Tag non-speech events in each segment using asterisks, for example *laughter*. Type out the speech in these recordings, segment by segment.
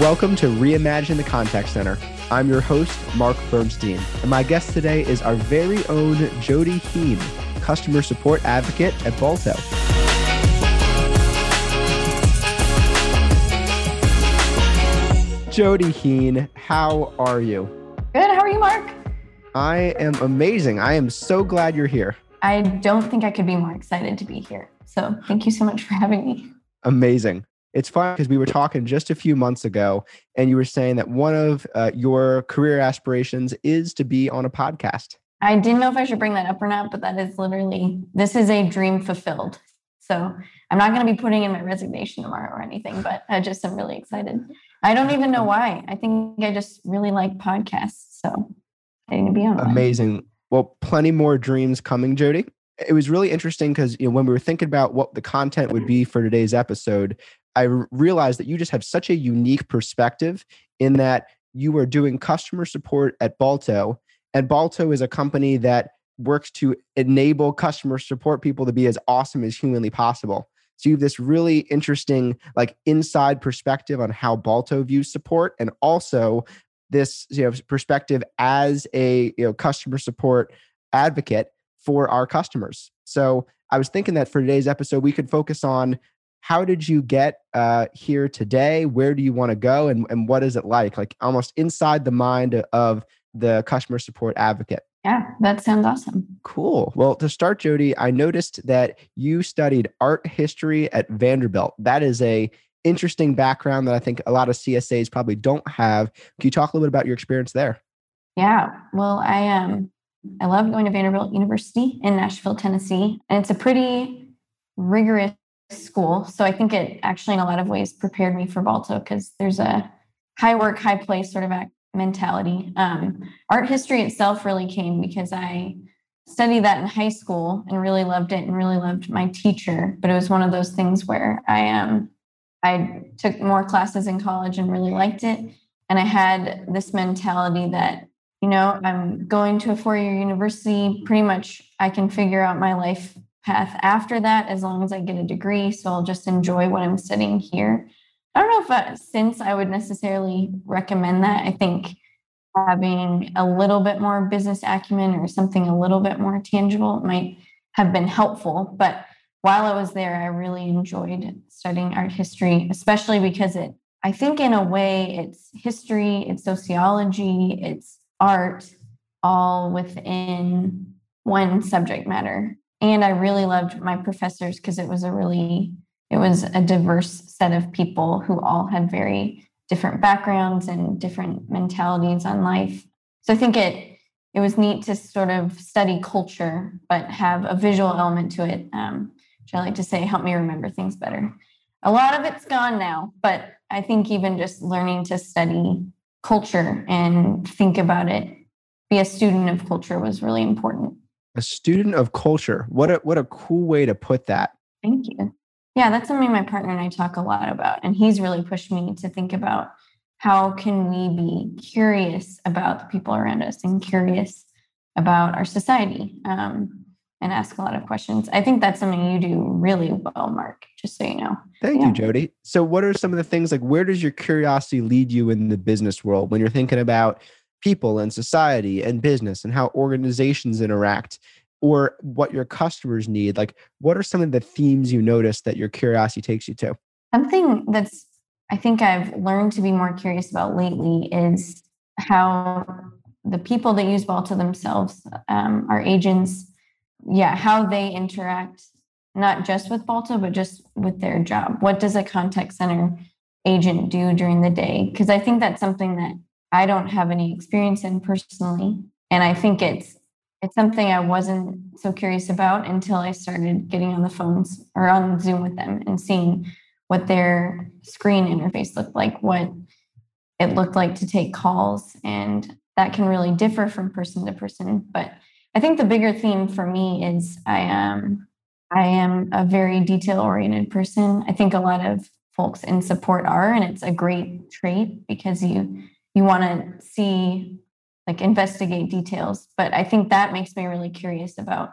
Welcome to Reimagine the Contact Center. I'm your host, Mark Bernstein, and my guest today is our very own Jody Heen, customer support advocate at Balto. Jody Heen, how are you? Good. How are you, Mark? I am amazing. I am so glad you're here. I don't think I could be more excited to be here. So thank you so much for having me. Amazing. It's fun because we were talking just a few months ago, and you were saying that one of uh, your career aspirations is to be on a podcast. I didn't know if I should bring that up or not, but that is literally, this is a dream fulfilled. So I'm not going to be putting in my resignation tomorrow or anything, but I just am really excited. I don't even know why. I think I just really like podcasts. So I need to be on. Amazing. One. Well, plenty more dreams coming, Jody. It was really interesting because you know, when we were thinking about what the content would be for today's episode, I realized that you just have such a unique perspective in that you are doing customer support at Balto, and Balto is a company that works to enable customer support people to be as awesome as humanly possible. So you have this really interesting, like inside perspective on how Balto views support, and also this you know perspective as a you know customer support advocate for our customers. So I was thinking that for today's episode, we could focus on how did you get uh, here today? Where do you want to go? And, and what is it like? Like almost inside the mind of the customer support advocate. Yeah, that sounds awesome. Cool. Well, to start, Jody, I noticed that you studied art history at Vanderbilt. That is a interesting background that I think a lot of CSAs probably don't have. Can you talk a little bit about your experience there? Yeah. Well, I um I love going to Vanderbilt University in Nashville, Tennessee, and it's a pretty rigorous school. So I think it actually, in a lot of ways, prepared me for Balto because there's a high work, high play sort of mentality. Um, art history itself really came because I studied that in high school and really loved it and really loved my teacher. But it was one of those things where I um, I took more classes in college and really liked it. And I had this mentality that, you know, I'm going to a four year university. Pretty much I can figure out my life path after that as long as I get a degree. So I'll just enjoy what I'm studying here. I don't know if uh, since I would necessarily recommend that. I think having a little bit more business acumen or something a little bit more tangible might have been helpful. But while I was there, I really enjoyed studying art history, especially because it, I think, in a way, it's history, it's sociology, it's art, all within one subject matter and I really loved my professors because it was a really it was a diverse set of people who all had very different backgrounds and different mentalities on life. So I think it it was neat to sort of study culture, but have a visual element to it, um, which I like to say help me remember things better. A lot of it's gone now, but I think even just learning to study culture and think about it, be a student of culture was really important a student of culture. What a what a cool way to put that. Thank you. Yeah, that's something my partner and I talk a lot about, and he's really pushed me to think about how can we be curious about the people around us and curious about our society um, and ask a lot of questions. I think that's something you do really well, Mark. Just so you know. Thank yeah. you, Jody. So, what are some of the things like? Where does your curiosity lead you in the business world when you're thinking about people and society and business and how organizations interact or what your customers need like what are some of the themes you notice that your curiosity takes you to? Something that's i think i've learned to be more curious about lately is how the people that use balto themselves um, our agents yeah how they interact not just with balto but just with their job. What does a contact center agent do during the day? Because i think that's something that I don't have any experience in personally. And I think it's it's something I wasn't so curious about until I started getting on the phones or on Zoom with them and seeing what their screen interface looked like, what it looked like to take calls. And that can really differ from person to person. But I think the bigger theme for me is I am I am a very detail oriented person. I think a lot of folks in support are, and it's a great trait because you you want to see like investigate details but i think that makes me really curious about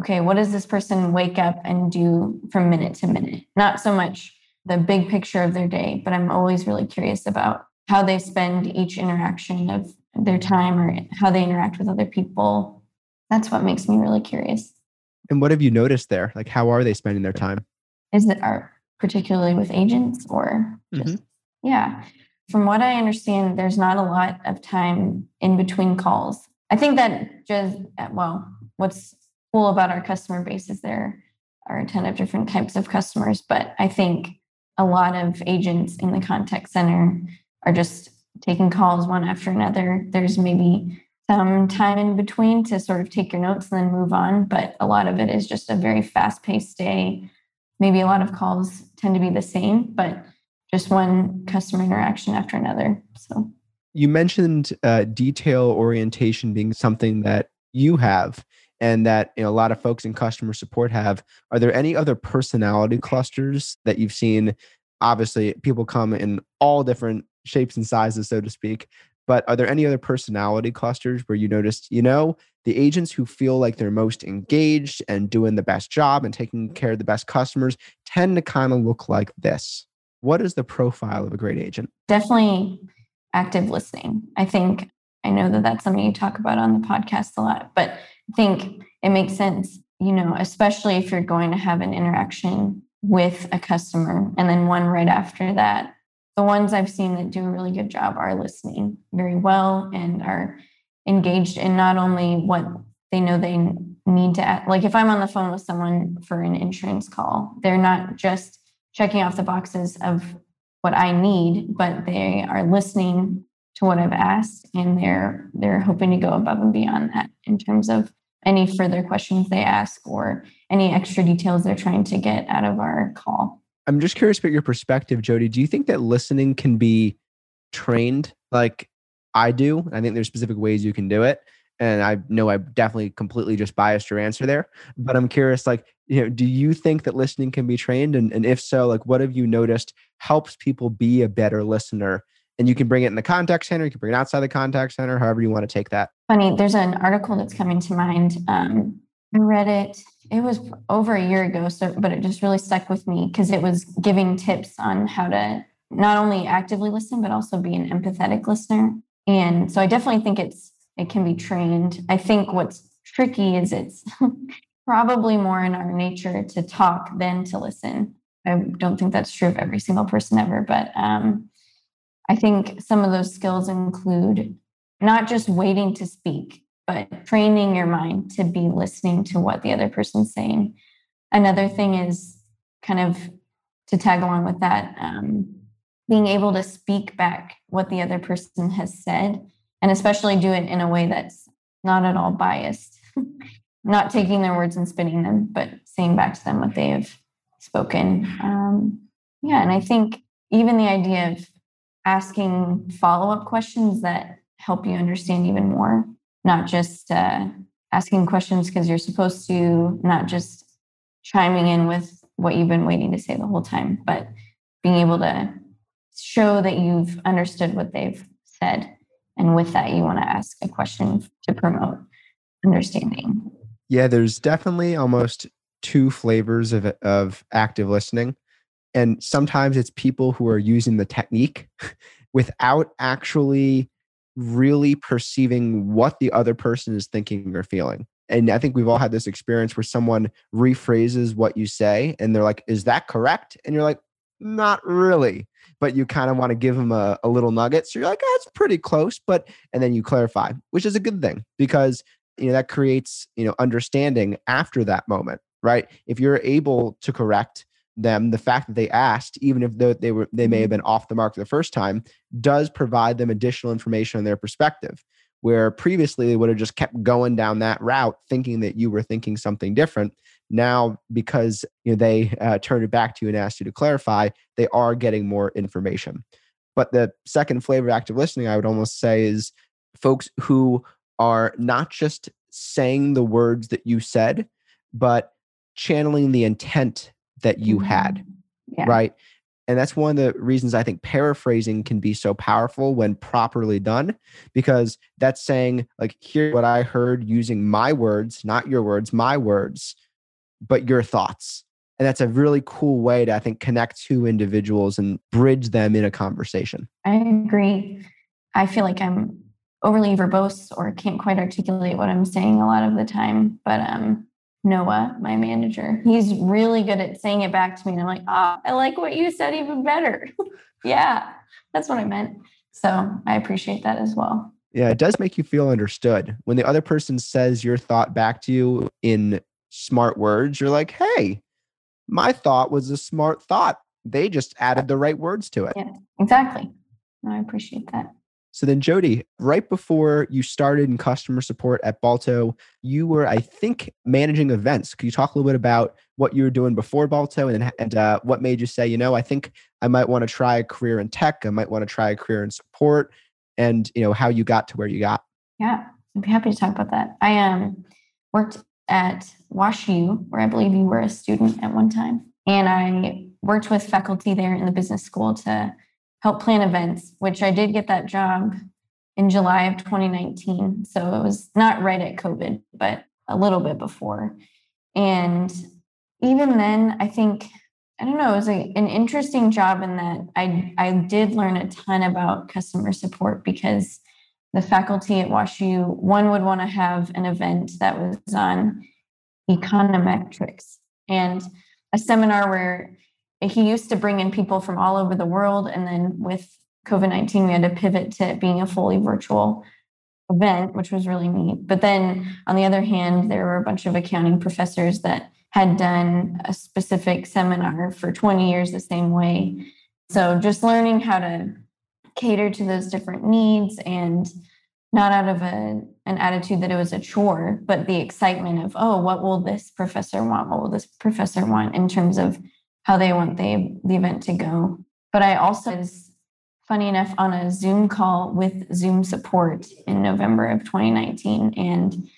okay what does this person wake up and do from minute to minute not so much the big picture of their day, but I'm always really curious about how they spend each interaction of their time or how they interact with other people. That's what makes me really curious. And what have you noticed there? Like, how are they spending their time? Is it art, particularly with agents or just, mm-hmm. yeah? From what I understand, there's not a lot of time in between calls. I think that just, well, what's cool about our customer base is there are a ton of different types of customers, but I think a lot of agents in the contact center are just taking calls one after another. There's maybe some time in between to sort of take your notes and then move on. But a lot of it is just a very fast paced day. Maybe a lot of calls tend to be the same, but just one customer interaction after another. So you mentioned uh, detail orientation being something that you have and that you know, a lot of folks in customer support have. Are there any other personality clusters that you've seen? Obviously, people come in all different shapes and sizes, so to speak. But are there any other personality clusters where you noticed, you know, the agents who feel like they're most engaged and doing the best job and taking care of the best customers tend to kind of look like this? What is the profile of a great agent? Definitely active listening. I think I know that that's something you talk about on the podcast a lot, but I think it makes sense, you know, especially if you're going to have an interaction with a customer and then one right after that the ones I've seen that do a really good job are listening very well and are engaged in not only what they know they need to add. like if I'm on the phone with someone for an insurance call, they're not just checking off the boxes of what I need, but they are listening to what I've asked and they're they're hoping to go above and beyond that in terms of any further questions they ask or any extra details they're trying to get out of our call. I'm just curious about your perspective, Jody. Do you think that listening can be trained like I do? I think there's specific ways you can do it. And I know I definitely completely just biased your answer there. But I'm curious, like, you know, do you think that listening can be trained? And, and if so, like, what have you noticed helps people be a better listener? And you can bring it in the contact center, you can bring it outside the contact center, however you want to take that. Funny, there's an article that's coming to mind. Um, I read it it was over a year ago so but it just really stuck with me because it was giving tips on how to not only actively listen but also be an empathetic listener and so i definitely think it's it can be trained. I think what's tricky is it's *laughs* probably more in our nature to talk than to listen. I don't think that's true of every single person ever but um, i think some of those skills include not just waiting to speak but training your mind to be listening to what the other person's saying. Another thing is kind of to tag along with that, um, being able to speak back what the other person has said, and especially do it in a way that's not at all biased, *laughs* not taking their words and spinning them, but saying back to them what they have spoken. Um, yeah, and I think even the idea of asking follow up questions that help you understand even more not just uh, asking questions because you're supposed to, not just chiming in with what you've been waiting to say the whole time, but being able to show that you've understood what they've said. And with that, you want to ask a question to promote understanding. Yeah, there's definitely almost two flavors of, of active listening. And sometimes it's people who are using the technique *laughs* without actually really perceiving what the other person is thinking or feeling. And I think we've all had this experience where someone rephrases what you say and they're like, Is that correct? And you're like, Not really. But you kind of want to give them a, a little nugget. So you're like, That's pretty close. But, and then you clarify, which is a good thing because, you know, that creates, you know, understanding after that moment, right? If you're able to correct, them the fact that they asked even if they were they may have mm-hmm. been off the mark the first time does provide them additional information on their perspective where previously they would have just kept going down that route thinking that you were thinking something different now because you know they uh, turned it back to you and asked you to clarify they are getting more information but the second flavor of active listening i would almost say is folks who are not just saying the words that you said but channeling the intent that you had. Mm-hmm. Yeah. Right. And that's one of the reasons I think paraphrasing can be so powerful when properly done, because that's saying, like, here's what I heard using my words, not your words, my words, but your thoughts. And that's a really cool way to, I think, connect two individuals and bridge them in a conversation. I agree. I feel like I'm overly verbose or can't quite articulate what I'm saying a lot of the time. But um, Noah, my manager, he's really good at saying it back to me. And I'm like, oh, I like what you said even better. *laughs* yeah, that's what I meant. So I appreciate that as well. Yeah, it does make you feel understood. When the other person says your thought back to you in smart words, you're like, hey, my thought was a smart thought. They just added the right words to it. Yeah, exactly. I appreciate that. So then, Jody, right before you started in customer support at Balto, you were, I think, managing events. Could you talk a little bit about what you were doing before Balto and, and uh, what made you say, you know, I think I might want to try a career in tech. I might want to try a career in support and, you know, how you got to where you got. Yeah, I'd be happy to talk about that. I um, worked at WashU, where I believe you were a student at one time. And I worked with faculty there in the business school to help plan events, which I did get that job in July of 2019. So it was not right at COVID, but a little bit before. And even then, I think, I don't know, it was a, an interesting job in that I, I did learn a ton about customer support because the faculty at WashU, one would want to have an event that was on econometrics and a seminar where he used to bring in people from all over the world. And then with COVID 19, we had to pivot to it being a fully virtual event, which was really neat. But then on the other hand, there were a bunch of accounting professors that had done a specific seminar for 20 years the same way. So just learning how to cater to those different needs and not out of a, an attitude that it was a chore, but the excitement of, oh, what will this professor want? What will this professor want in terms of how they want the, the event to go. But I also was funny enough on a Zoom call with Zoom support in November of 2019. And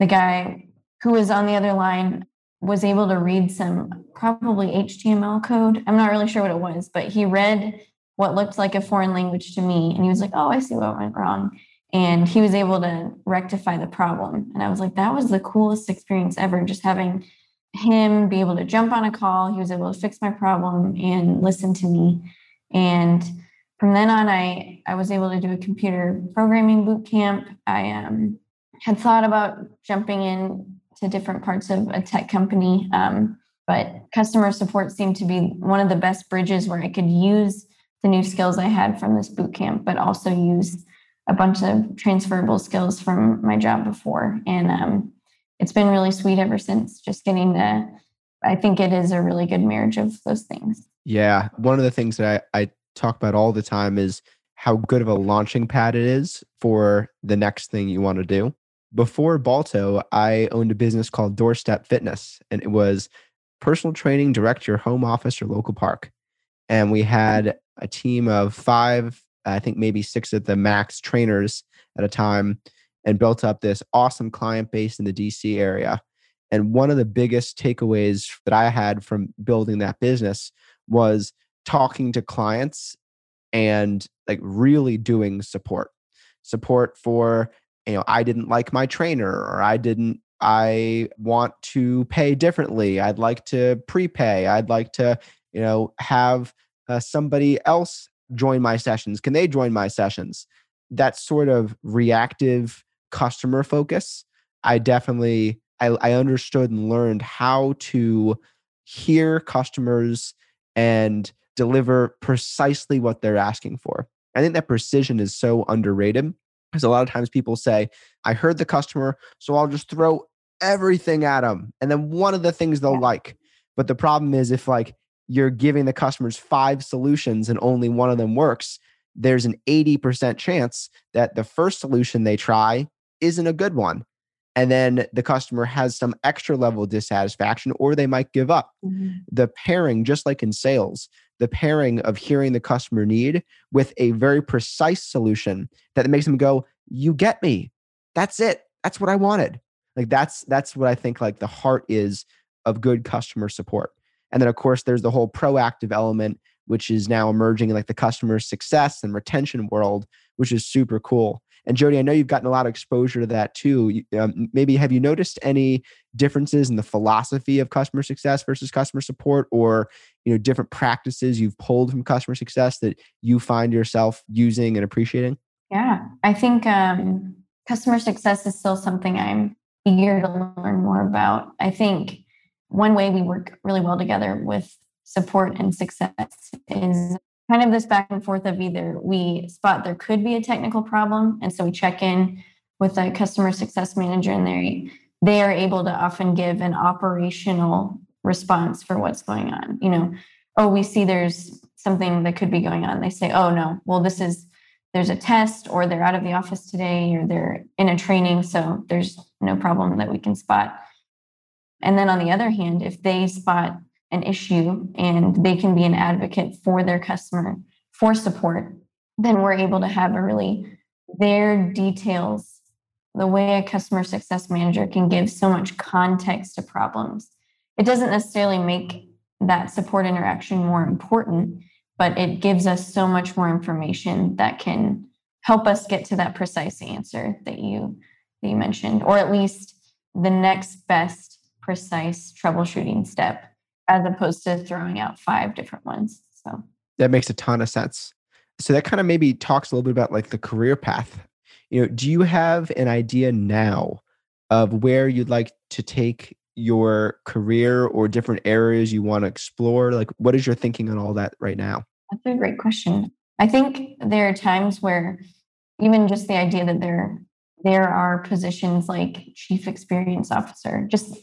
the guy who was on the other line was able to read some probably HTML code. I'm not really sure what it was, but he read what looked like a foreign language to me. And he was like, oh, I see what went wrong. And he was able to rectify the problem. And I was like, that was the coolest experience ever, just having him be able to jump on a call. He was able to fix my problem and listen to me. And from then on, I, I was able to do a computer programming boot camp. I um, had thought about jumping in to different parts of a tech company, um, but customer support seemed to be one of the best bridges where I could use the new skills I had from this boot camp, but also use a bunch of transferable skills from my job before. And um, it's been really sweet ever since just getting to i think it is a really good marriage of those things. Yeah. One of the things that i, I talk about all the time is how good of a launching pad it is for the next thing you want to do. Before balto i owned a business called doorstep fitness and it was personal training direct your home office or local park. And we had a team of five i think maybe six of the max trainers at a time and built up this awesome client base in the DC area. And one of the biggest takeaways that I had from building that business was talking to clients and like really doing support. Support for, you know, I didn't like my trainer or I didn't I want to pay differently. I'd like to prepay. I'd like to, you know, have uh, somebody else join my sessions. Can they join my sessions? That sort of reactive customer focus, I definitely I, I understood and learned how to hear customers and deliver precisely what they're asking for. I think that precision is so underrated because a lot of times people say, I heard the customer, so I'll just throw everything at them. And then one of the things they'll yeah. like. But the problem is if like you're giving the customers five solutions and only one of them works, there's an 80% chance that the first solution they try isn't a good one. And then the customer has some extra level of dissatisfaction, or they might give up. Mm-hmm. The pairing, just like in sales, the pairing of hearing the customer need with a very precise solution that makes them go, You get me. That's it. That's what I wanted. Like that's that's what I think like the heart is of good customer support. And then of course there's the whole proactive element, which is now emerging in like the customer success and retention world, which is super cool. And Jody, I know you've gotten a lot of exposure to that too. Um, maybe have you noticed any differences in the philosophy of customer success versus customer support, or you know different practices you've pulled from customer success that you find yourself using and appreciating? Yeah, I think um, customer success is still something I'm eager to learn more about. I think one way we work really well together with support and success is kind of this back and forth of either we spot there could be a technical problem and so we check in with a customer success manager and they they are able to often give an operational response for what's going on. You know oh we see there's something that could be going on. They say oh no well this is there's a test or they're out of the office today or they're in a training so there's no problem that we can spot and then on the other hand if they spot an issue and they can be an advocate for their customer for support, then we're able to have a really their details, the way a customer success manager can give so much context to problems. It doesn't necessarily make that support interaction more important, but it gives us so much more information that can help us get to that precise answer that you that you mentioned, or at least the next best precise troubleshooting step as opposed to throwing out five different ones. So that makes a ton of sense. So that kind of maybe talks a little bit about like the career path. You know, do you have an idea now of where you'd like to take your career or different areas you want to explore? Like, what is your thinking on all that right now? That's a great question. I think there are times where even just the idea that there there are positions like chief experience officer, just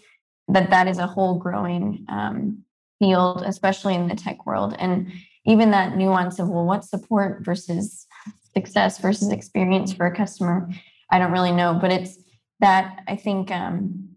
that that is a whole growing um, field, especially in the tech world. And even that nuance of, well, what support versus success versus experience for a customer, I don't really know. But it's that I think um,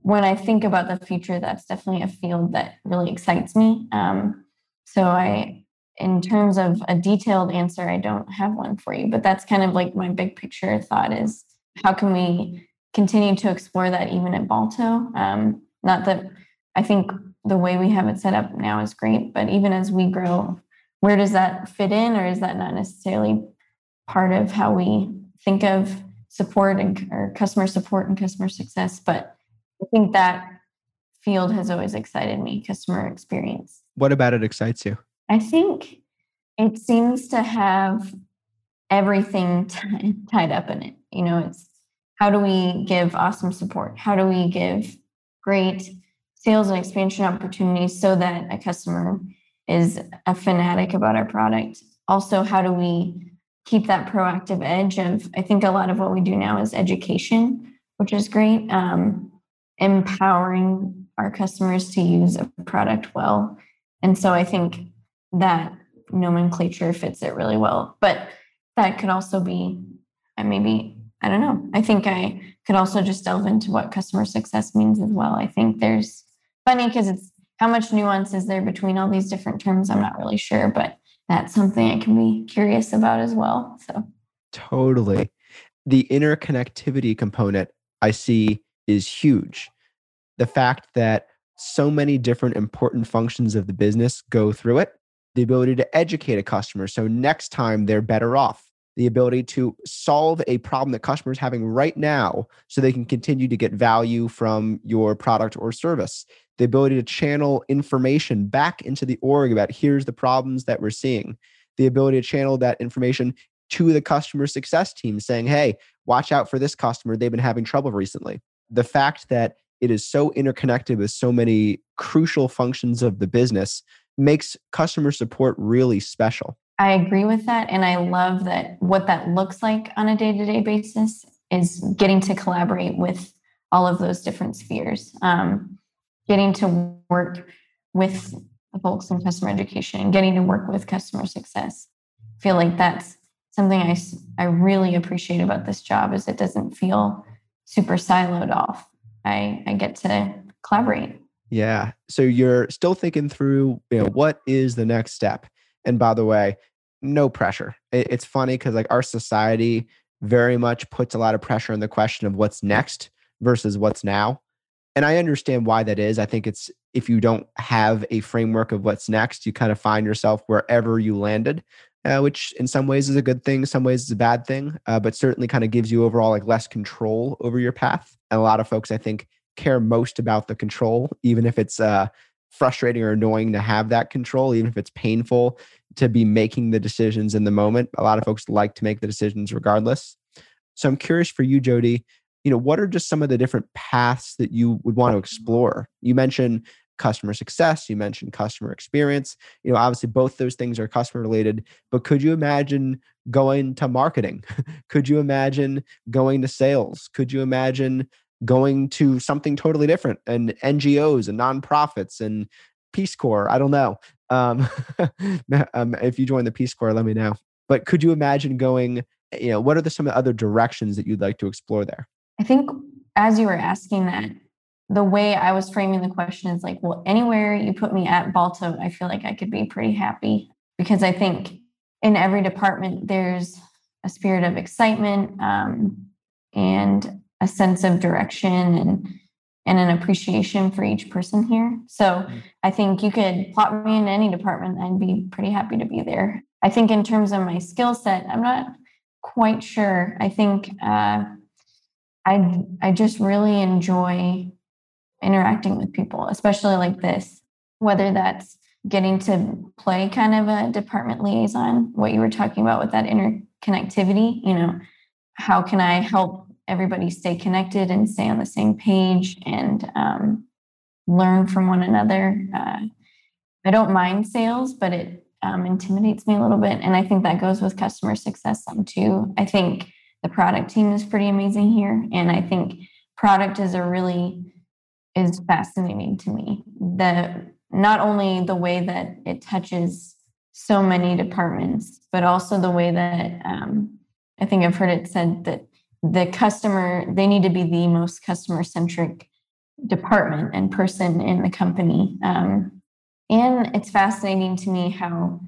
when I think about the future, that's definitely a field that really excites me. Um, so I, in terms of a detailed answer, I don't have one for you, but that's kind of like my big picture thought is how can we continue to explore that even at Balto. Um, not that I think the way we have it set up now is great, but even as we grow, where does that fit in, or is that not necessarily part of how we think of support and or customer support and customer success? But I think that field has always excited me, customer experience. What about it excites you? I think it seems to have everything t- *laughs* tied up in it. You know, it's how do we give awesome support? How do we give great sales and expansion opportunities so that a customer is a fanatic about our product? Also, how do we keep that proactive edge of, I think a lot of what we do now is education, which is great, um, empowering our customers to use a product well. And so I think that nomenclature fits it really well. But that could also be uh, maybe I don't know. I think I could also just delve into what customer success means as well. I think there's funny because it's how much nuance is there between all these different terms? I'm not really sure, but that's something I can be curious about as well. So totally. The interconnectivity component I see is huge. The fact that so many different important functions of the business go through it, the ability to educate a customer. So next time they're better off the ability to solve a problem that customers having right now so they can continue to get value from your product or service. The ability to channel information back into the org about here's the problems that we're seeing. The ability to channel that information to the customer success team saying hey watch out for this customer. They've been having trouble recently. The fact that it is so interconnected with so many crucial functions of the business makes customer support really special I agree with that. And I love that what that looks like on a day to day basis is getting to collaborate with all of those different spheres, um, getting to work with the folks in customer education getting to work with customer success. I feel like that's something I, I really appreciate about this job is it doesn't feel super siloed off. I, I get to collaborate. Yeah. So you're still thinking through, you know, what is the next step? And by the way, no pressure. It's funny because like our society very much puts a lot of pressure on the question of what's next versus what's now. And I understand why that is. I think it's if you don't have a framework of what's next, you kind of find yourself wherever you landed. uh, which in some ways is a good thing, some ways is a bad thing, uh, but certainly kind of gives you overall like less control over your path. And a lot of folks, I think, care most about the control, even if it's uh, frustrating or annoying to have that control, even if it's painful to be making the decisions in the moment. A lot of folks like to make the decisions regardless. So I'm curious for you, Jody, you know, what are just some of the different paths that you would want to explore? You mentioned customer success, you mentioned customer experience. You know, obviously both those things are customer related, but could you imagine going to marketing? *laughs* could you imagine going to sales? Could you imagine going to something totally different and NGOs and nonprofits and Peace Corps? I don't know. Um, *laughs* um, if you join the Peace Corps, let me know. But could you imagine going? You know, what are the, some of the other directions that you'd like to explore there? I think as you were asking that, the way I was framing the question is like, well, anywhere you put me at Balto, I feel like I could be pretty happy because I think in every department there's a spirit of excitement um, and a sense of direction and and an appreciation for each person here. So mm-hmm. I think you could plot me in any department. I'd be pretty happy to be there. I think in terms of my skill set, I'm not quite sure. I think uh, I I just really enjoy interacting with people, especially like this, whether that's getting to play kind of a department liaison, what you were talking about with that interconnectivity, you know, how can I help everybody stay connected and stay on the same page and um, learn from one another? Uh, I don't mind sales, but it um, intimidates me a little bit. And I think that goes with customer success some too. I think the product team is pretty amazing here. And I think product is a really is fascinating to me. The not only the way that it touches so many departments, but also the way that um, I think I've heard it said that the customer they need to be the most customer centric department and person in the company. Um, and it's fascinating to me how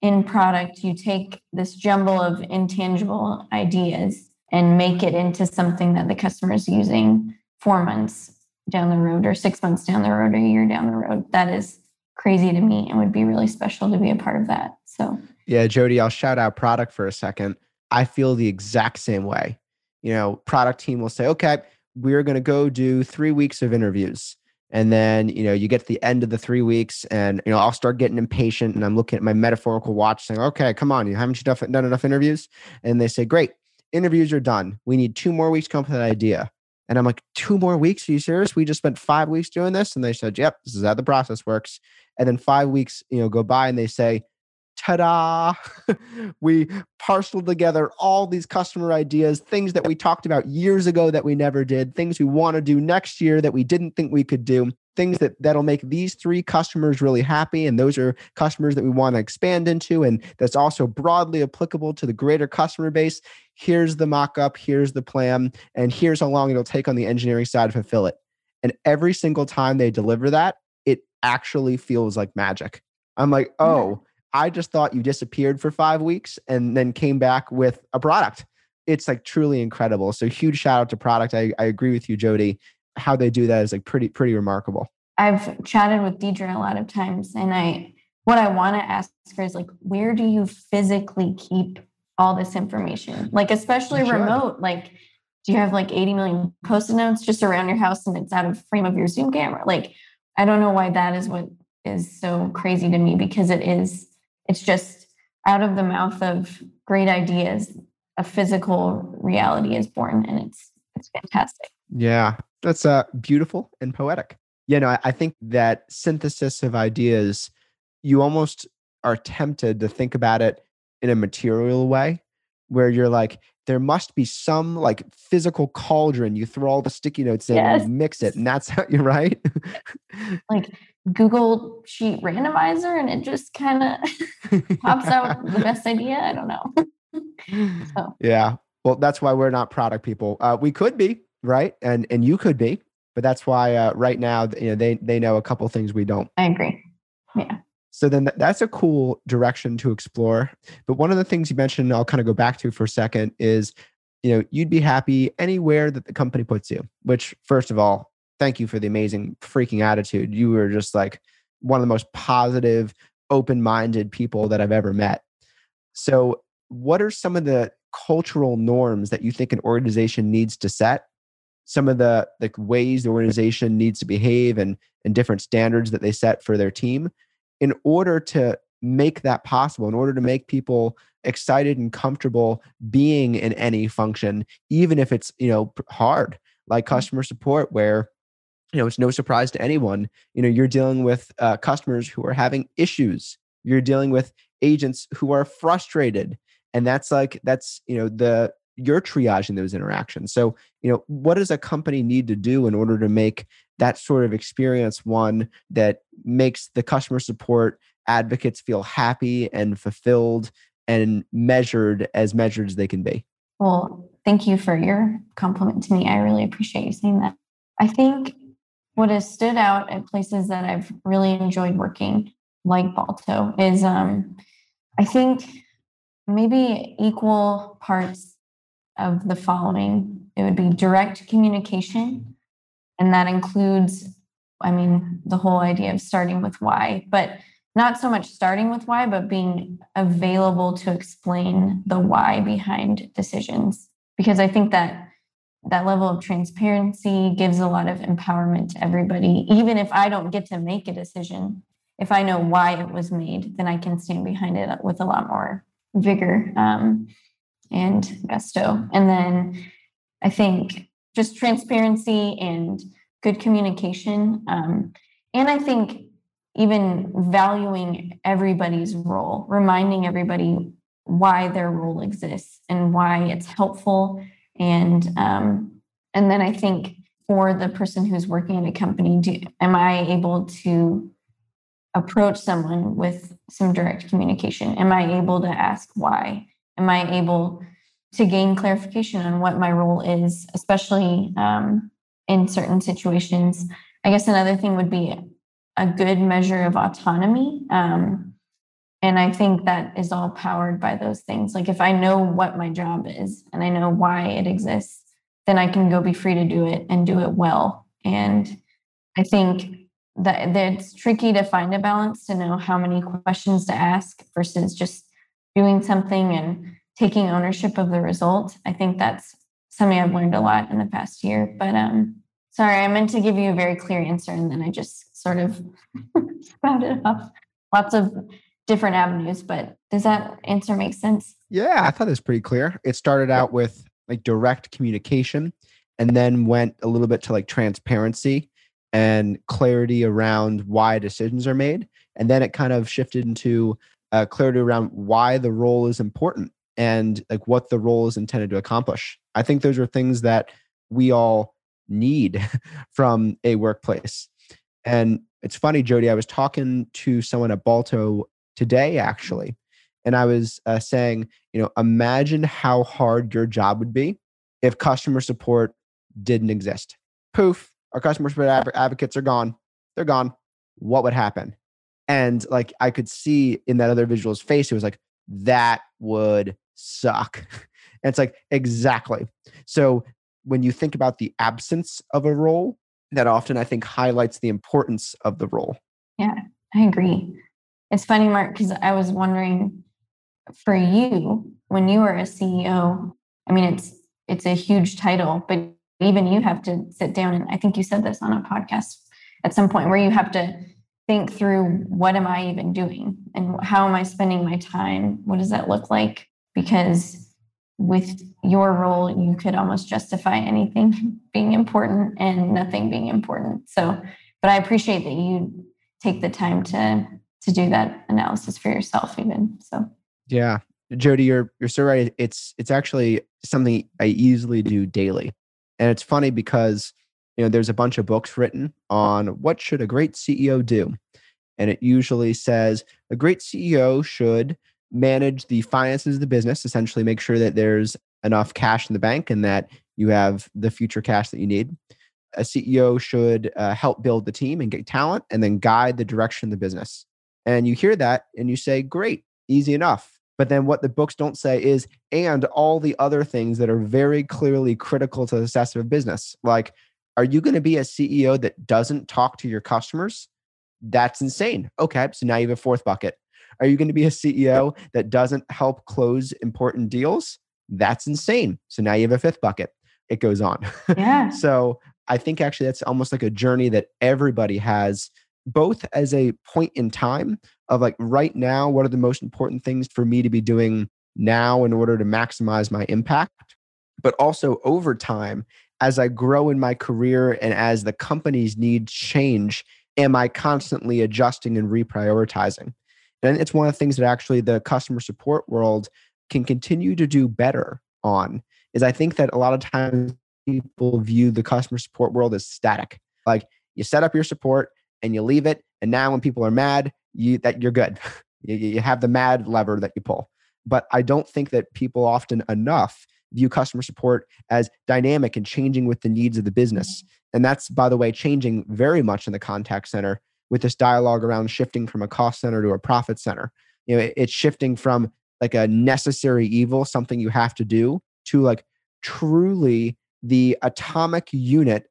in product you take this jumble of intangible ideas and make it into something that the customer is using four months down the road or six months down the road or a year down the road. That is crazy to me and would be really special to be a part of that. So, yeah, Jody, I'll shout out product for a second. I feel the exact same way. You know, product team will say, okay, we're going to go do three weeks of interviews. And then, you know, you get to the end of the three weeks and, you know, I'll start getting impatient and I'm looking at my metaphorical watch saying, okay, come on, you haven't you done enough interviews? And they say, great, interviews are done. We need two more weeks to come up with an idea. And I'm like, two more weeks? Are you serious? We just spent five weeks doing this. And they said, yep, this is how the process works. And then five weeks, you know, go by and they say, ta-da. *laughs* We parceled together all these customer ideas things that we talked about years ago that we never did things we want to do next year that we didn't think we could do things that that'll make these three customers really happy and those are customers that we want to expand into and that's also broadly applicable to the greater customer base. Here's the mock-up here's the plan and here's how long it'll take on the engineering side to fulfill it. And every single time they deliver that it actually feels like magic. I'm like oh I just thought you disappeared for five weeks and then came back with a product. It's like truly incredible. So huge shout out to product. I, I agree with you, Jody. How they do that is like pretty, pretty remarkable. I've chatted with Deidre a lot of times and I what I want to ask her is like, where do you physically keep all this information? Like, especially remote, like do you have like 80 million post-it notes just around your house and it's out of frame of your Zoom camera? Like, I don't know why that is what is so crazy to me because it is it's just out of the mouth of great ideas, a physical reality is born, and it's it's fantastic. Yeah, that's uh, beautiful and poetic. You know, I, I think that synthesis of ideas, you almost are tempted to think about it in a material way, where you're like, there must be some like physical cauldron. You throw all the sticky notes in yes. and mix it, and that's *laughs* how you're right. like Google Sheet Randomizer, and it just kind of *laughs* pops out *laughs* the best idea. I don't know. so. Yeah, well, that's why we're not product people. Uh, we could be right, and and you could be, but that's why uh, right now, you know, they they know a couple things we don't. I agree. Yeah. So then that's a cool direction to explore. But one of the things you mentioned, I'll kind of go back to for a second, is you know, you'd be happy anywhere that the company puts you, which first of all, thank you for the amazing freaking attitude. You were just like one of the most positive, open-minded people that I've ever met. So, what are some of the cultural norms that you think an organization needs to set? Some of the like ways the organization needs to behave and and different standards that they set for their team in order to make that possible, in order to make people excited and comfortable being in any function, even if it's you know hard, like mm-hmm. customer support, where you know it's no surprise to anyone. You know you're dealing with uh, customers who are having issues. You're dealing with agents who are frustrated, and that's like that's you know the you're triaging those interactions. So you know what does a company need to do in order to make that sort of experience one that makes the customer support advocates feel happy and fulfilled and measured as measured as they can be. Well, thank you for your compliment to me. I really appreciate you saying that. I think what has stood out at places that I've really enjoyed working, like Balto, is um, I think maybe equal parts of the following. It would be direct communication, and that includes, I mean, the whole idea of starting with why, but not so much starting with why, but being available to explain the why behind decisions. Because I think that that level of transparency gives a lot of empowerment to everybody. Even if I don't get to make a decision, if I know why it was made, then I can stand behind it with a lot more vigor um, and gusto. And then I think just transparency and good communication. Um, and I think even valuing everybody's role, reminding everybody why their role exists and why it's helpful. And um, and then I think for the person who's working in a company, do, am I able to approach someone with some direct communication? Am I able to ask why? Am I able to gain clarification on what my role is, especially um, in certain situations? I guess another thing would be a good measure of autonomy. Um, and I think that is all powered by those things. Like if I know what my job is and I know why it exists, then I can go be free to do it and do it well. And I think that, that it's tricky to find a balance to know how many questions to ask versus just doing something and taking ownership of the result. I think that's something I've learned a lot in the past year. But um, sorry, I meant to give you a very clear answer and then I just sort of *laughs* spouted off lots of different avenues. But does that answer make sense? Yeah, I thought it was pretty clear. It started out with like direct communication and then went a little bit to like transparency and clarity around why decisions are made. And then it kind of shifted into uh, clarity around why the role is important and like what the role is intended to accomplish. I think those are things that we all need *laughs* from a workplace. And it's funny, Jody, I was talking to someone at Balto today, actually, and I was uh, saying, you know, imagine how hard your job would be if customer support didn't exist. Poof, our customer support advocates are gone. They're gone. What would happen? And like I could see in that other visual's face, it was like, that would suck. and *laughs* it's like, exactly. So when you think about the absence of a role, that often I think highlights the importance of the role. Yeah, I agree. It's funny, Mark, because I was wondering for you when you were a CEO. I mean, it's it's a huge title, but even you have to sit down and I think you said this on a podcast at some point where you have to think through what am I even doing and how am I spending my time? What does that look like? Because with your role, you could almost justify anything *laughs* being important and nothing being important. So, but I appreciate that you take the time to to do that analysis for yourself, even. So, yeah, Jody, you're you're so right. It's it's actually something I easily do daily, and it's funny because you know there's a bunch of books written on what should a great CEO do, and it usually says a great CEO should manage the finances of the business, essentially make sure that there's enough cash in the bank and that you have the future cash that you need. A CEO should uh, help build the team and get talent and then guide the direction of the business. And you hear that and you say, great, easy enough. But then what the books don't say is, and all the other things that are very clearly critical to the success of a business. Like, are you going to be a CEO that doesn't talk to your customers? That's insane. Okay, so now you have a fourth bucket Are you going to be a CEO that doesn't help close important deals? That's insane. So now you have a fifth bucket. It goes on. Yeah. *laughs* so I think actually that's almost like a journey that everybody has, both as a point in time of like right now, what are the most important things for me to be doing now in order to maximize my impact? But also over time, as I grow in my career and as the company's needs change, am I constantly adjusting and reprioritizing? And it's one of the things that actually the customer support world can continue to do better on is I think that a lot of times people view the customer support world as static. Like you set up your support and you leave it, and now when people are mad, you that you're good. *laughs* you, you have the mad lever that you pull. But I don't think that people often enough view customer support as dynamic and changing with the needs of the business. Mm-hmm. And that's, by the way, changing very much in the contact center with this dialogue around shifting from a cost center to a profit center. You know, it's shifting from like a necessary evil, something you have to do, to like truly the atomic unit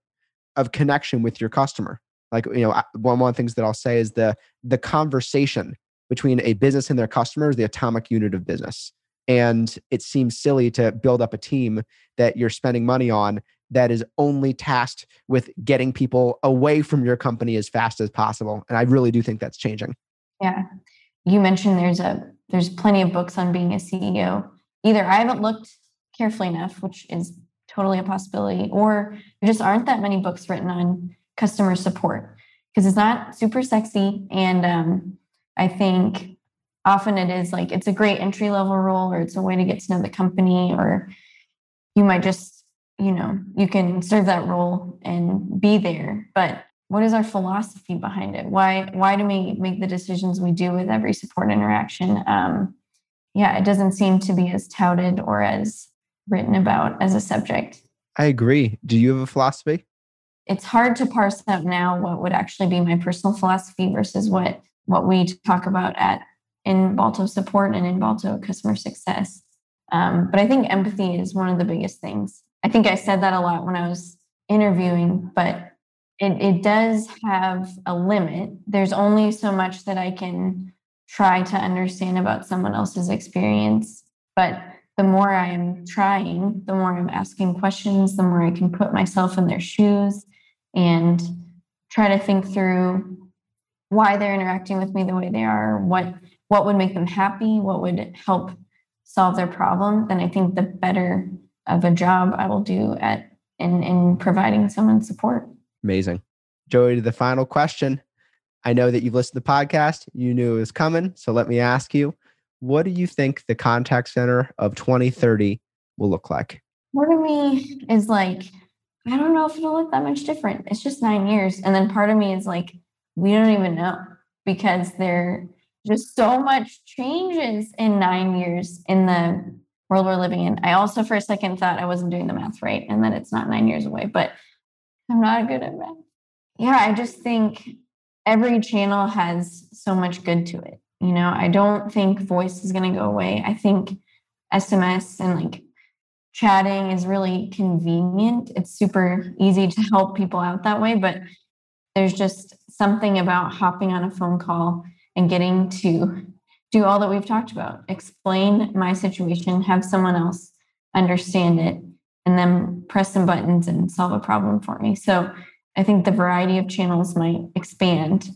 of connection with your customer. Like, you know, one, one of the things that I'll say is the the conversation between a business and their customers the atomic unit of business. And it seems silly to build up a team that you're spending money on that is only tasked with getting people away from your company as fast as possible. And I really do think that's changing. Yeah. You mentioned there's a there's plenty of books on being a CEO. Either I haven't looked carefully enough, which is totally a possibility, or there just aren't that many books written on customer support because it's not super sexy. And um, I think often it is like it's a great entry level role or it's a way to get to know the company or you might just you know you can serve that role and be there. But what is our philosophy behind it? Why why do we make the decisions we do with every support interaction? Um yeah it doesn't seem to be as touted or as written about as a subject. I agree. Do you have a philosophy it's hard to parse out now what would actually be my personal philosophy versus what what we talk about at in Balto support and in Balto customer success. Um, but I think empathy is one of the biggest things. I think I said that a lot when I was interviewing, but it, it does have a limit. There's only so much that I can try to understand about someone else's experience. But the more I am trying, the more I'm asking questions, the more I can put myself in their shoes and try to think through why they're interacting with me the way they are, what what would make them happy, what would help solve their problem, then I think the better of a job I will do at in in providing someone support. Amazing. Joey, to the final question. I know that you've listened to the podcast, you knew it was coming. So let me ask you, what do you think the contact center of 2030 will look like? Part of me is like, I don't know if it'll look that much different. It's just nine years. And then part of me is like, we don't even know because they're just so much changes in nine years in the world we're living in. I also, for a second, thought I wasn't doing the math right and that it's not nine years away, but I'm not good at math. Yeah, I just think every channel has so much good to it. You know, I don't think voice is going to go away. I think SMS and like chatting is really convenient. It's super easy to help people out that way, but there's just something about hopping on a phone call and getting to do all that we've talked about explain my situation have someone else understand it and then press some buttons and solve a problem for me so i think the variety of channels might expand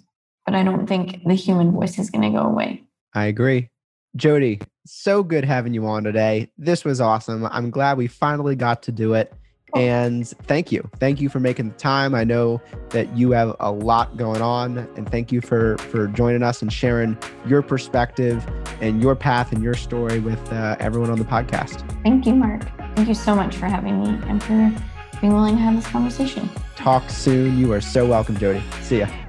but i don't think the human voice is going to go away i agree jody so good having you on today this was awesome i'm glad we finally got to do it and thank you. Thank you for making the time. I know that you have a lot going on and thank you for for joining us and sharing your perspective and your path and your story with uh, everyone on the podcast. Thank you, Mark. Thank you so much for having me and for being willing to have this conversation. Talk soon. You are so welcome, Jody. See ya.